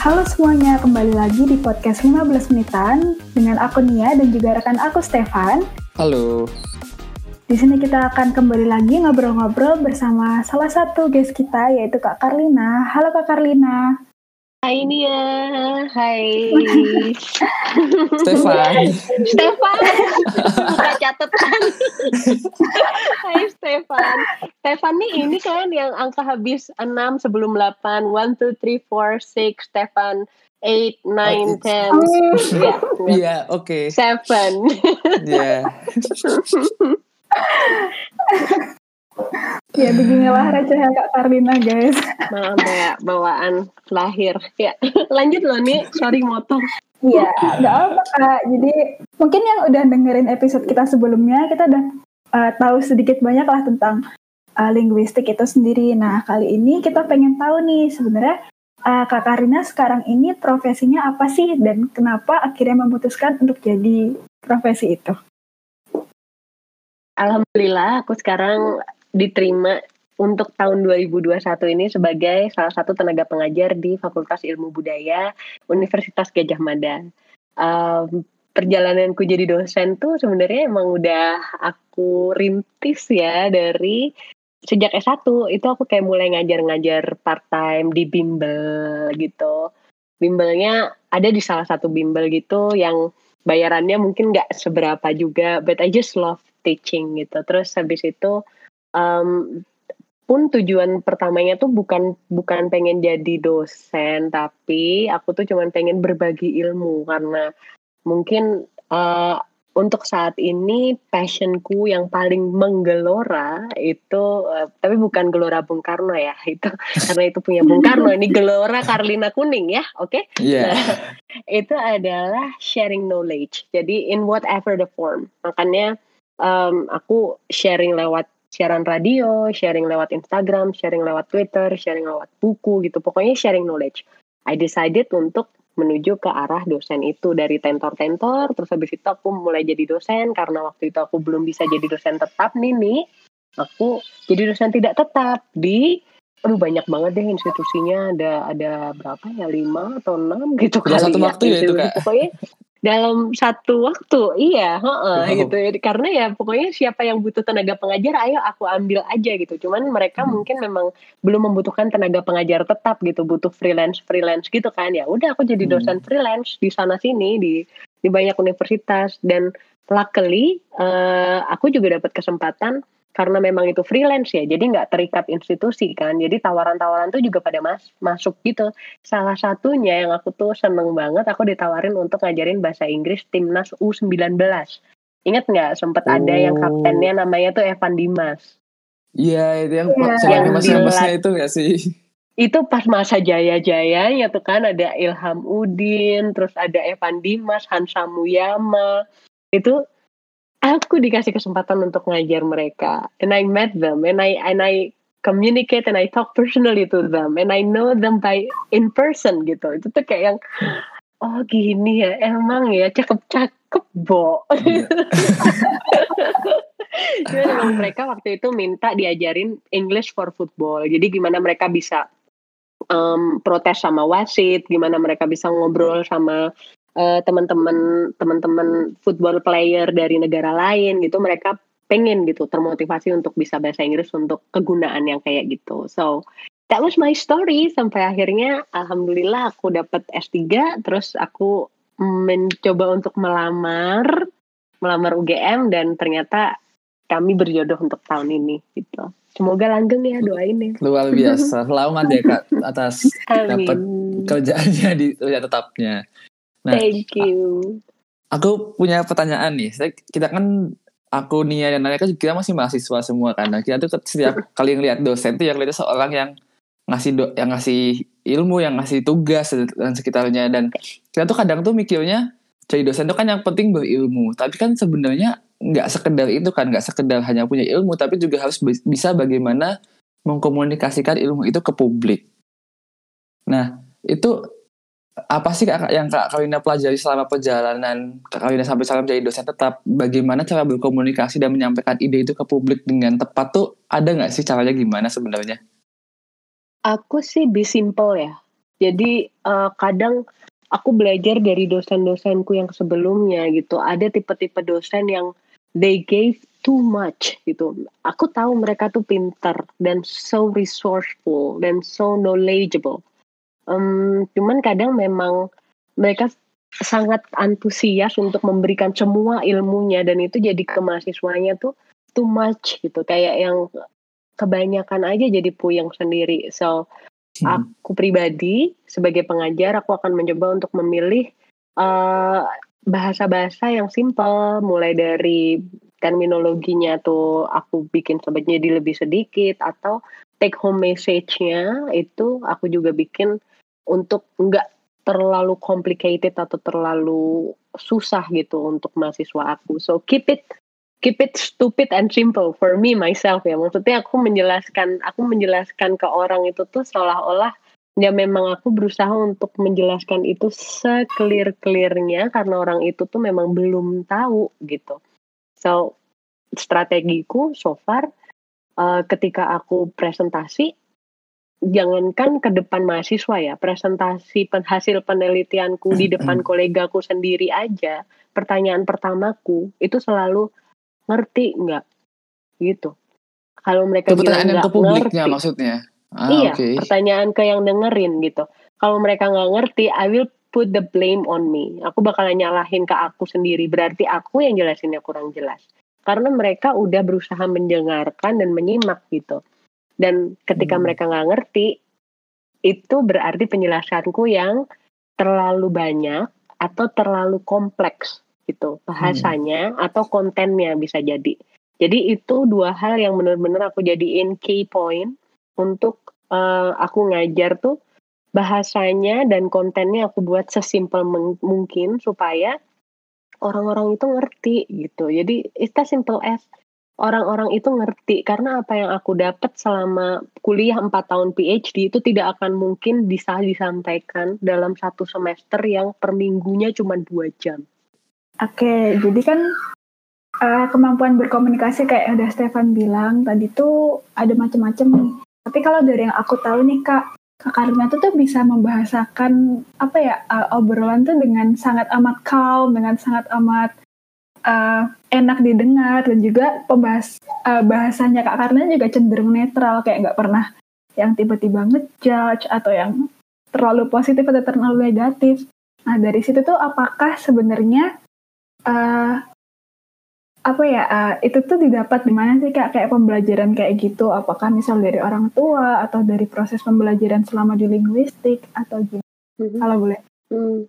Halo semuanya, kembali lagi di podcast 15 menitan dengan aku Nia dan juga rekan aku Stefan. Halo. Di sini kita akan kembali lagi ngobrol-ngobrol bersama salah satu guest kita yaitu Kak Karlina. Halo Kak Karlina. Hai Nia, hai Stefan. Stefan, buka catatan. hai Stefan. Stefan nih ini kan yang angka habis 6 sebelum 8. 1, 2, 3, 4, 6, Stefan. 8, 9, 10. Iya, Iya, oke. 7. Iya. Ya beginilah recehan Kak Karlina guys. Maaf ya, bawaan lahir. Ya, lanjut loh nih, sorry motong. Iya, nggak apa Kak. Jadi mungkin yang udah dengerin episode kita sebelumnya, kita udah uh, tahu sedikit banyak lah tentang uh, linguistik itu sendiri. Nah kali ini kita pengen tahu nih sebenarnya uh, Kak Karina sekarang ini profesinya apa sih dan kenapa akhirnya memutuskan untuk jadi profesi itu? Alhamdulillah aku sekarang diterima untuk tahun 2021 ini sebagai salah satu tenaga pengajar di Fakultas Ilmu Budaya Universitas Gajah Mada. Um, perjalananku jadi dosen tuh sebenarnya emang udah aku rintis ya dari sejak S1 itu aku kayak mulai ngajar-ngajar part time di bimbel gitu. Bimbelnya ada di salah satu bimbel gitu yang bayarannya mungkin nggak seberapa juga, but I just love teaching gitu. Terus habis itu um, pun tujuan pertamanya tuh bukan bukan pengen jadi dosen tapi aku tuh cuman pengen berbagi ilmu karena mungkin uh, untuk saat ini passionku yang paling menggelora itu uh, tapi bukan gelora Bung Karno ya itu karena itu punya Bung Karno ini gelora Karlina kuning ya oke okay? Iya. Nah, itu adalah sharing knowledge jadi in whatever the form makanya um, aku sharing lewat siaran radio, sharing lewat Instagram, sharing lewat Twitter, sharing lewat buku gitu. Pokoknya sharing knowledge. I decided untuk menuju ke arah dosen itu dari tentor-tentor, terus habis itu aku mulai jadi dosen karena waktu itu aku belum bisa jadi dosen tetap nih nih. Aku jadi dosen tidak tetap di aduh banyak banget deh institusinya ada ada berapa ya lima atau enam gitu kali satu ya, waktu ya itu, Kak? pokoknya dalam satu waktu iya heeh, Wow. gitu karena ya pokoknya siapa yang butuh tenaga pengajar ayo aku ambil aja gitu cuman mereka Hmm. mungkin memang belum membutuhkan tenaga pengajar tetap gitu butuh freelance freelance gitu kan ya udah aku jadi Hmm. dosen freelance di sana sini di di banyak universitas dan luckily eh, aku juga dapat kesempatan karena memang itu freelance ya jadi nggak terikat institusi kan jadi tawaran-tawaran tuh juga pada mas masuk gitu salah satunya yang aku tuh seneng banget aku ditawarin untuk ngajarin bahasa Inggris timnas U19 ingat nggak sempet ada yang Oh. kaptennya namanya tuh Evan Dimas Iya, itu yang saya Yang mas dilat- itu gak sih? itu pas masa jaya-jayanya tuh kan ada Ilham Udin, terus ada Evan Dimas, Hansa Muyama. Itu aku dikasih kesempatan untuk ngajar mereka. And I met them and I and I communicate and I talk personally to them and I know them by in person gitu. Itu tuh kayak yang oh gini ya emang ya cakep-cakep bo. Iya. Jadi memang mereka waktu itu minta diajarin English for football. Jadi gimana mereka bisa em, protes sama wasit, gimana mereka bisa ngobrol sama eh, teman-teman teman-teman football player dari negara lain gitu. Mereka pengen gitu termotivasi untuk bisa bahasa Inggris untuk kegunaan yang kayak gitu. So that was my story sampai akhirnya alhamdulillah aku dapat S3 terus aku mencoba untuk melamar melamar UGM dan ternyata kami berjodoh untuk tahun ini gitu. Semoga langgeng ya doain ya. Luar biasa. Selamat ya Kak atas dapat kerjaannya di kerja tetapnya. Nah, Thank you. aku punya pertanyaan nih. Kita kan aku Nia dan Naya kan kita masih mahasiswa semua kan. Nah, kita tuh setiap kali ngelihat dosen tuh yang lihatnya seorang yang ngasih do, yang ngasih ilmu, yang ngasih tugas dan sekitarnya dan kita tuh kadang tuh mikirnya jadi dosen tuh kan yang penting berilmu. Tapi kan sebenarnya nggak sekedar itu kan, nggak sekedar hanya punya ilmu, tapi juga harus bi- bisa bagaimana mengkomunikasikan ilmu itu ke publik. Nah, itu apa sih Kak, yang Kak Karina pelajari selama perjalanan Kak Karina sampai sekarang menjadi dosen tetap? Bagaimana cara berkomunikasi dan menyampaikan ide itu ke publik dengan tepat tuh ada nggak sih caranya gimana sebenarnya? Aku sih be simple ya. Jadi uh, kadang aku belajar dari dosen-dosenku yang sebelumnya gitu. Ada tipe-tipe dosen yang they gave too much gitu. Aku tahu mereka tuh pintar dan so resourceful dan so knowledgeable. Um, cuman kadang memang mereka sangat antusias untuk memberikan semua ilmunya dan itu jadi ke mahasiswanya tuh too much gitu. Kayak yang kebanyakan aja jadi puyeng sendiri. So hmm. aku pribadi sebagai pengajar aku akan mencoba untuk memilih eh, bahasa-bahasa yang simple. Mulai dari terminologinya tuh aku bikin jadi lebih sedikit atau take home message-nya itu aku juga bikin untuk enggak terlalu complicated atau terlalu susah gitu untuk mahasiswa aku. So keep it keep it stupid and simple for me myself ya. Maksudnya aku menjelaskan aku menjelaskan ke orang itu tuh seolah-olah ya memang aku berusaha untuk menjelaskan itu seclear-clearnya karena orang itu tuh memang belum tahu gitu. So strategiku so far uh, ketika aku presentasi jangankan ke depan mahasiswa ya, presentasi hasil penelitianku di depan kolegaku sendiri aja, pertanyaan pertamaku itu selalu ngerti nggak gitu. Kalau mereka bilang nggak ngerti, maksudnya. Ah, iya, okay. pertanyaan ke yang dengerin gitu. Kalau mereka nggak ngerti, I will put the blame on me. Aku bakalan nyalahin ke aku sendiri. Berarti aku yang jelasinnya kurang jelas. Karena mereka udah berusaha mendengarkan dan menyimak gitu dan ketika hmm. mereka nggak ngerti itu berarti penjelasanku yang terlalu banyak atau terlalu kompleks gitu bahasanya hmm. atau kontennya bisa jadi jadi itu dua hal yang benar-benar aku jadiin key point untuk uh, aku ngajar tuh bahasanya dan kontennya aku buat sesimpel mungkin supaya orang-orang itu ngerti gitu jadi it's as simple as orang-orang itu ngerti karena apa yang aku dapat selama kuliah 4 tahun PhD itu tidak akan mungkin bisa disampaikan dalam satu semester yang per minggunya cuma dua jam. Oke, jadi kan uh, kemampuan berkomunikasi kayak udah Stefan bilang tadi tuh ada macam-macam. Tapi kalau dari yang aku tahu nih kak, Kak Karina tuh tuh bisa membahasakan apa ya uh, obrolan tuh dengan sangat amat calm, dengan sangat amat uh, enak didengar dan juga pembahas uh, bahasanya Kak Karna juga cenderung netral kayak nggak pernah yang tiba-tiba ngejudge atau yang terlalu positif atau terlalu negatif. Nah dari situ tuh apakah sebenarnya uh, apa ya uh, itu tuh didapat di mana sih kak kayak pembelajaran kayak gitu apakah misal dari orang tua atau dari proses pembelajaran selama di linguistik atau gimana mm-hmm. kalau boleh mm.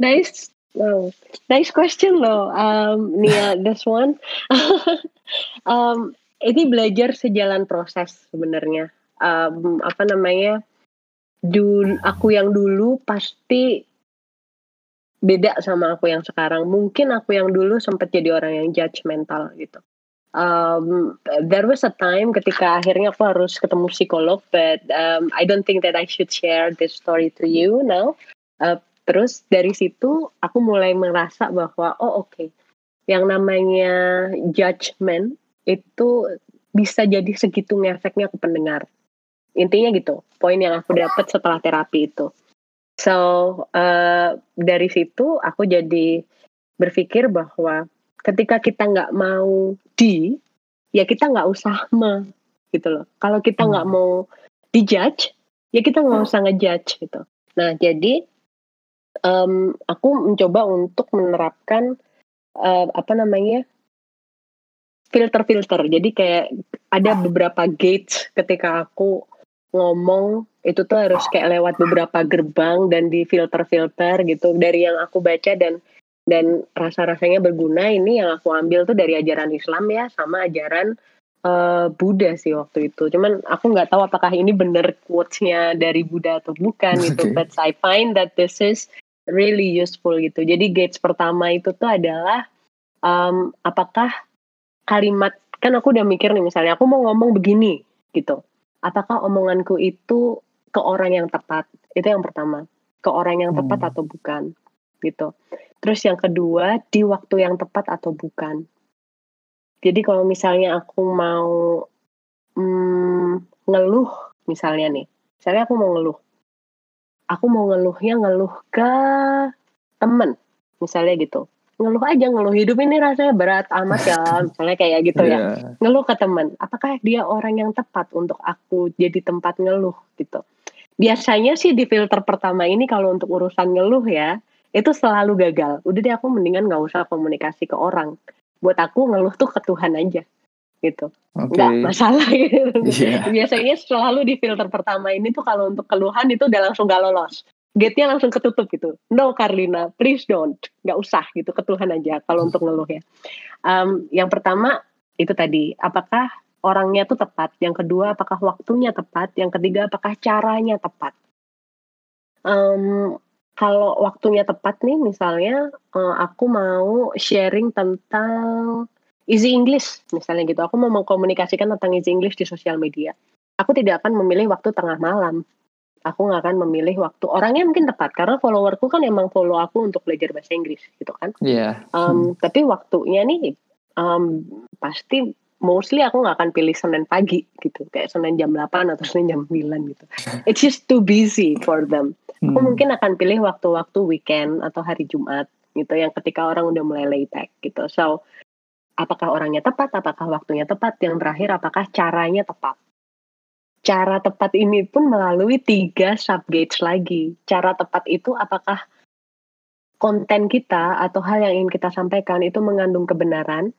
nice Wow, nice question loh, um, Nia. This one, um, ini belajar sejalan proses sebenarnya. Um, apa namanya? Dulu, aku yang dulu pasti beda sama aku yang sekarang. Mungkin aku yang dulu sempat jadi orang yang judgmental gitu. Um, there was a time ketika akhirnya aku harus ketemu psikolog, but um, I don't think that I should share this story to you now. Uh, Terus dari situ aku mulai merasa bahwa oh oke, okay, yang namanya judgment itu bisa jadi segitu ngefeknya ke pendengar. Intinya gitu, poin yang aku dapat setelah terapi itu. So uh, dari situ aku jadi berpikir bahwa ketika kita nggak mau di, ya kita nggak usah me gitu loh. Kalau kita nggak hmm. mau dijudge, ya kita nggak usah ngejudge gitu. Nah jadi um, aku mencoba untuk menerapkan uh, apa namanya filter-filter. Jadi kayak ada beberapa gates ketika aku ngomong itu tuh harus kayak lewat beberapa gerbang dan di filter-filter gitu dari yang aku baca dan dan rasa-rasanya berguna ini yang aku ambil tuh dari ajaran Islam ya sama ajaran uh, Buddha sih waktu itu. Cuman aku nggak tahu apakah ini bener quotes-nya dari Buddha atau bukan okay. gitu. But I find that this is really useful gitu. Jadi gates pertama itu tuh adalah um, apakah kalimat kan aku udah mikir nih misalnya aku mau ngomong begini gitu. Apakah omonganku itu ke orang yang tepat? Itu yang pertama. Ke orang yang tepat hmm. atau bukan gitu. Terus yang kedua di waktu yang tepat atau bukan. Jadi kalau misalnya aku mau mm, ngeluh misalnya nih, misalnya aku mau ngeluh, aku mau ngeluhnya ngeluh ke temen misalnya gitu. Ngeluh aja ngeluh hidup ini rasanya berat amat ya misalnya kayak gitu ya. Iya. ngeluh ke teman apakah dia orang yang tepat untuk aku jadi tempat ngeluh gitu? Biasanya sih di filter pertama ini kalau untuk urusan ngeluh ya itu selalu gagal. Udah deh aku mendingan nggak usah komunikasi ke orang buat aku ngeluh tuh ke Tuhan aja gitu. Oke. nggak masalah gitu. Iya. biasanya selalu di filter pertama ini tuh kalau untuk keluhan itu udah langsung gak lolos. Gate-nya langsung ketutup gitu. No Carlina please don't. Nggak usah gitu. Ke Tuhan aja kalau untuk ngeluh ya. Em, yang pertama itu tadi. Apakah orangnya tuh tepat? Yang kedua apakah waktunya tepat? Yang ketiga apakah caranya tepat? Em, kalau waktunya tepat nih misalnya eh, aku mau sharing tentang easy English misalnya gitu. Aku mau mengkomunikasikan tentang easy English di sosial media. Aku tidak akan memilih waktu tengah malam. Aku nggak akan memilih waktu orangnya mungkin tepat karena followerku kan emang follow aku untuk belajar bahasa Inggris gitu kan. Iya. Um, Tapi waktunya nih um, pasti mostly aku nggak akan pilih Senin pagi gitu, kayak Senin jam 8 atau Senin jam 9 gitu. It's just too busy for them. Aku Hmm. mungkin akan pilih waktu-waktu weekend atau hari Jumat gitu, yang ketika orang udah mulai lay back gitu. So, apakah orangnya tepat, apakah waktunya tepat, yang terakhir apakah caranya tepat. Cara tepat ini pun melalui tiga subgates lagi. Cara tepat itu apakah konten kita atau hal yang ingin kita sampaikan itu mengandung kebenaran,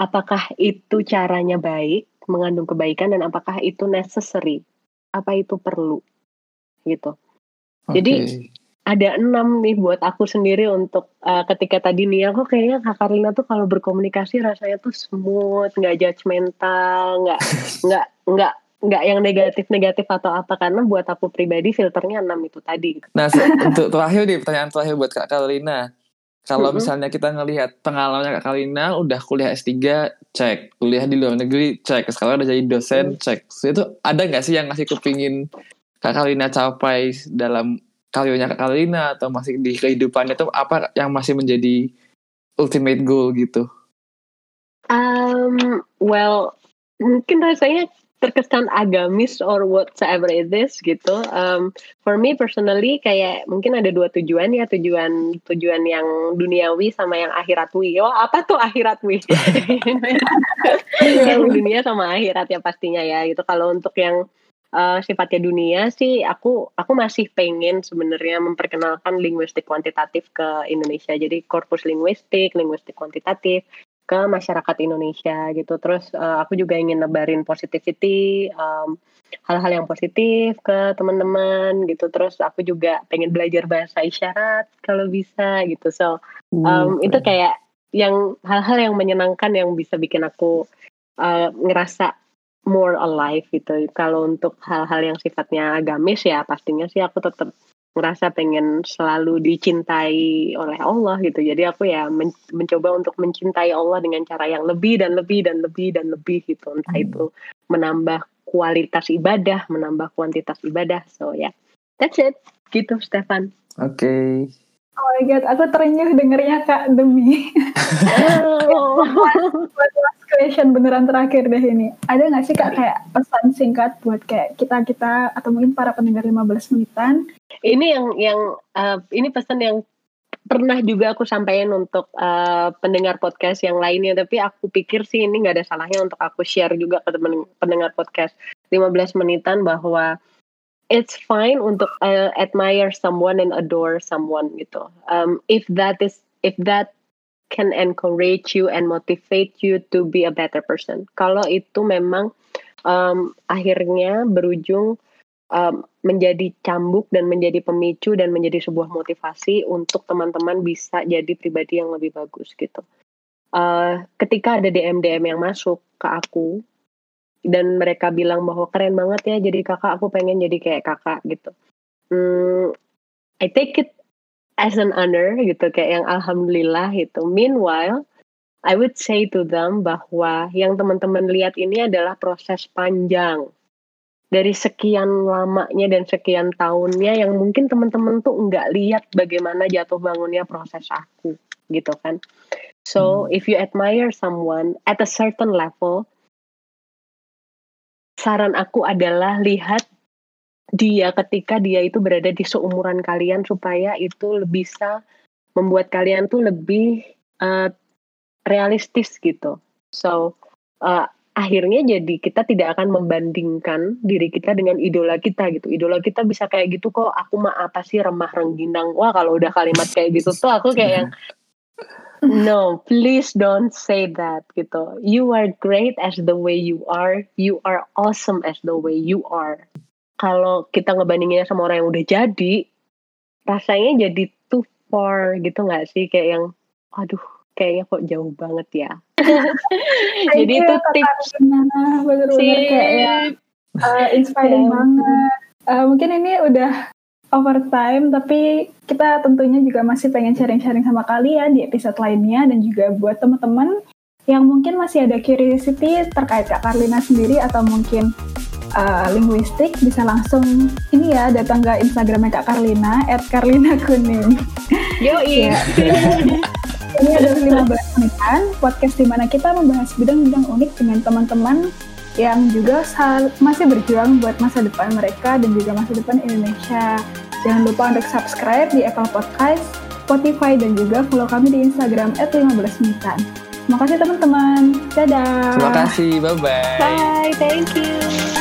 apakah itu caranya baik, mengandung kebaikan, dan apakah itu necessary, apa itu perlu, gitu. Jadi, Oke. Ada enam nih buat aku sendiri untuk uh, ketika tadi nih aku kayaknya Kak Karina tuh kalau berkomunikasi rasanya tuh smooth, nggak judgmental, nggak nggak nggak nggak yang negatif-negatif atau apa karena buat aku pribadi filternya enam itu tadi. Nah, untuk terakhir nih pertanyaan terakhir buat Kak Karolina. Kalau Mm-mm. misalnya kita ngelihat pengalamannya Kak Karolina udah kuliah S3 cek, kuliah di luar negeri cek, sekarang udah jadi dosen cek. So, itu ada nggak sih yang masih kepingin Kak Karolina capai dalam karirnya Kak Karolina atau masih di kehidupannya itu apa yang masih menjadi ultimate goal gitu? Um, well, mungkin rasanya terkesan agamis or whatsoever it is gitu. Um, for me personally kayak mungkin ada dua tujuan ya tujuan tujuan yang duniawi sama yang akhiratwi. Oh apa tuh akhiratwi? yang dunia sama akhirat ya pastinya ya gitu. Kalau untuk yang uh, sifatnya dunia sih aku aku masih pengen sebenarnya memperkenalkan linguistik kuantitatif ke Indonesia. Jadi korpus linguistik, linguistik kuantitatif ke masyarakat Indonesia gitu. Terus uh, aku juga ingin nebarin positivity, um, hal-hal yang positif ke teman-teman gitu. Terus aku juga pengen belajar bahasa isyarat kalau bisa gitu. So um, itu kayak yang hal-hal yang menyenangkan yang bisa bikin aku uh, ngerasa more alive gitu. Kalau untuk hal-hal yang sifatnya agamis ya pastinya sih aku tetap merasa pengen selalu dicintai oleh Allah gitu. Jadi aku ya men- mencoba untuk mencintai Allah dengan cara yang lebih dan lebih dan lebih dan lebih gitu. Entah Hmm. itu menambah kualitas ibadah, menambah kuantitas ibadah. So ya, yeah. that's it. Gitu Stefan. Oke. Oh my god, aku terenyuh dengernya Kak Demi. Buat last question beneran terakhir deh ini. Ada nggak sih Kak kayak pesan singkat buat kayak kita-kita atau mungkin para pendengar 15 menitan? ini yang yang uh, ini pesan yang pernah juga aku sampaikan untuk uh, pendengar podcast yang lainnya tapi aku pikir sih ini nggak ada salahnya untuk aku share juga ke temen pendengar podcast 15 menitan bahwa it's fine untuk uh, admire someone and adore someone gitu um, if that is if that can encourage you and motivate you to be a better person kalau itu memang um, akhirnya berujung um, menjadi cambuk dan menjadi pemicu dan menjadi sebuah motivasi untuk teman-teman bisa jadi pribadi yang lebih bagus gitu. Uh, ketika ada DM DM yang masuk ke aku dan mereka bilang bahwa keren banget ya jadi kakak, aku pengen jadi kayak kakak gitu. Hmm, I take it as an honor gitu kayak yang alhamdulillah gitu. Meanwhile, I would say to them bahwa yang teman-teman lihat ini adalah proses panjang dari sekian lamanya dan sekian tahunnya yang mungkin teman-teman tuh nggak lihat bagaimana jatuh bangunnya proses aku gitu kan. So Hmm. if you admire someone at a certain level, saran aku adalah lihat dia ketika dia itu berada di seumuran kalian supaya itu bisa membuat kalian tuh lebih uh, realistis gitu. So uh, akhirnya jadi kita tidak akan membandingkan diri kita dengan idola kita gitu. Idola kita bisa kayak gitu kok, aku mah apa sih remah rengginang. Wah, kalau udah kalimat kayak gitu tuh aku kayak yang no, please don't say that gitu. You are great as the way you are. You are awesome as the way you are. Kalau kita ngebandinginnya sama orang yang udah jadi, rasanya jadi too far gitu nggak sih? Kayak yang, aduh, kayaknya kok jauh banget ya. Jadi itu tips bener-bener kayak ya, uh, inspiring yeah. banget. Uh, mungkin ini udah overtime, tapi kita tentunya juga masih pengen sharing-sharing sama kalian di episode lainnya dan juga buat teman-teman yang mungkin masih ada curiosity terkait Kak Karlina sendiri atau mungkin uh, linguistik bisa langsung ini ya datang ke Instagramnya Kak Karlina @karlina_kuning. Yo iya. Ini adalah 15 menitan podcast di mana kita membahas bidang-bidang unik dengan teman-teman yang juga masih berjuang buat masa depan mereka dan juga masa depan Indonesia. Jangan lupa untuk subscribe di Apple Podcast, Spotify, dan juga follow kami di Instagram at 15 menitan. Terima kasih teman-teman. Dadah. Terima kasih. Bye-bye. Bye. Thank you.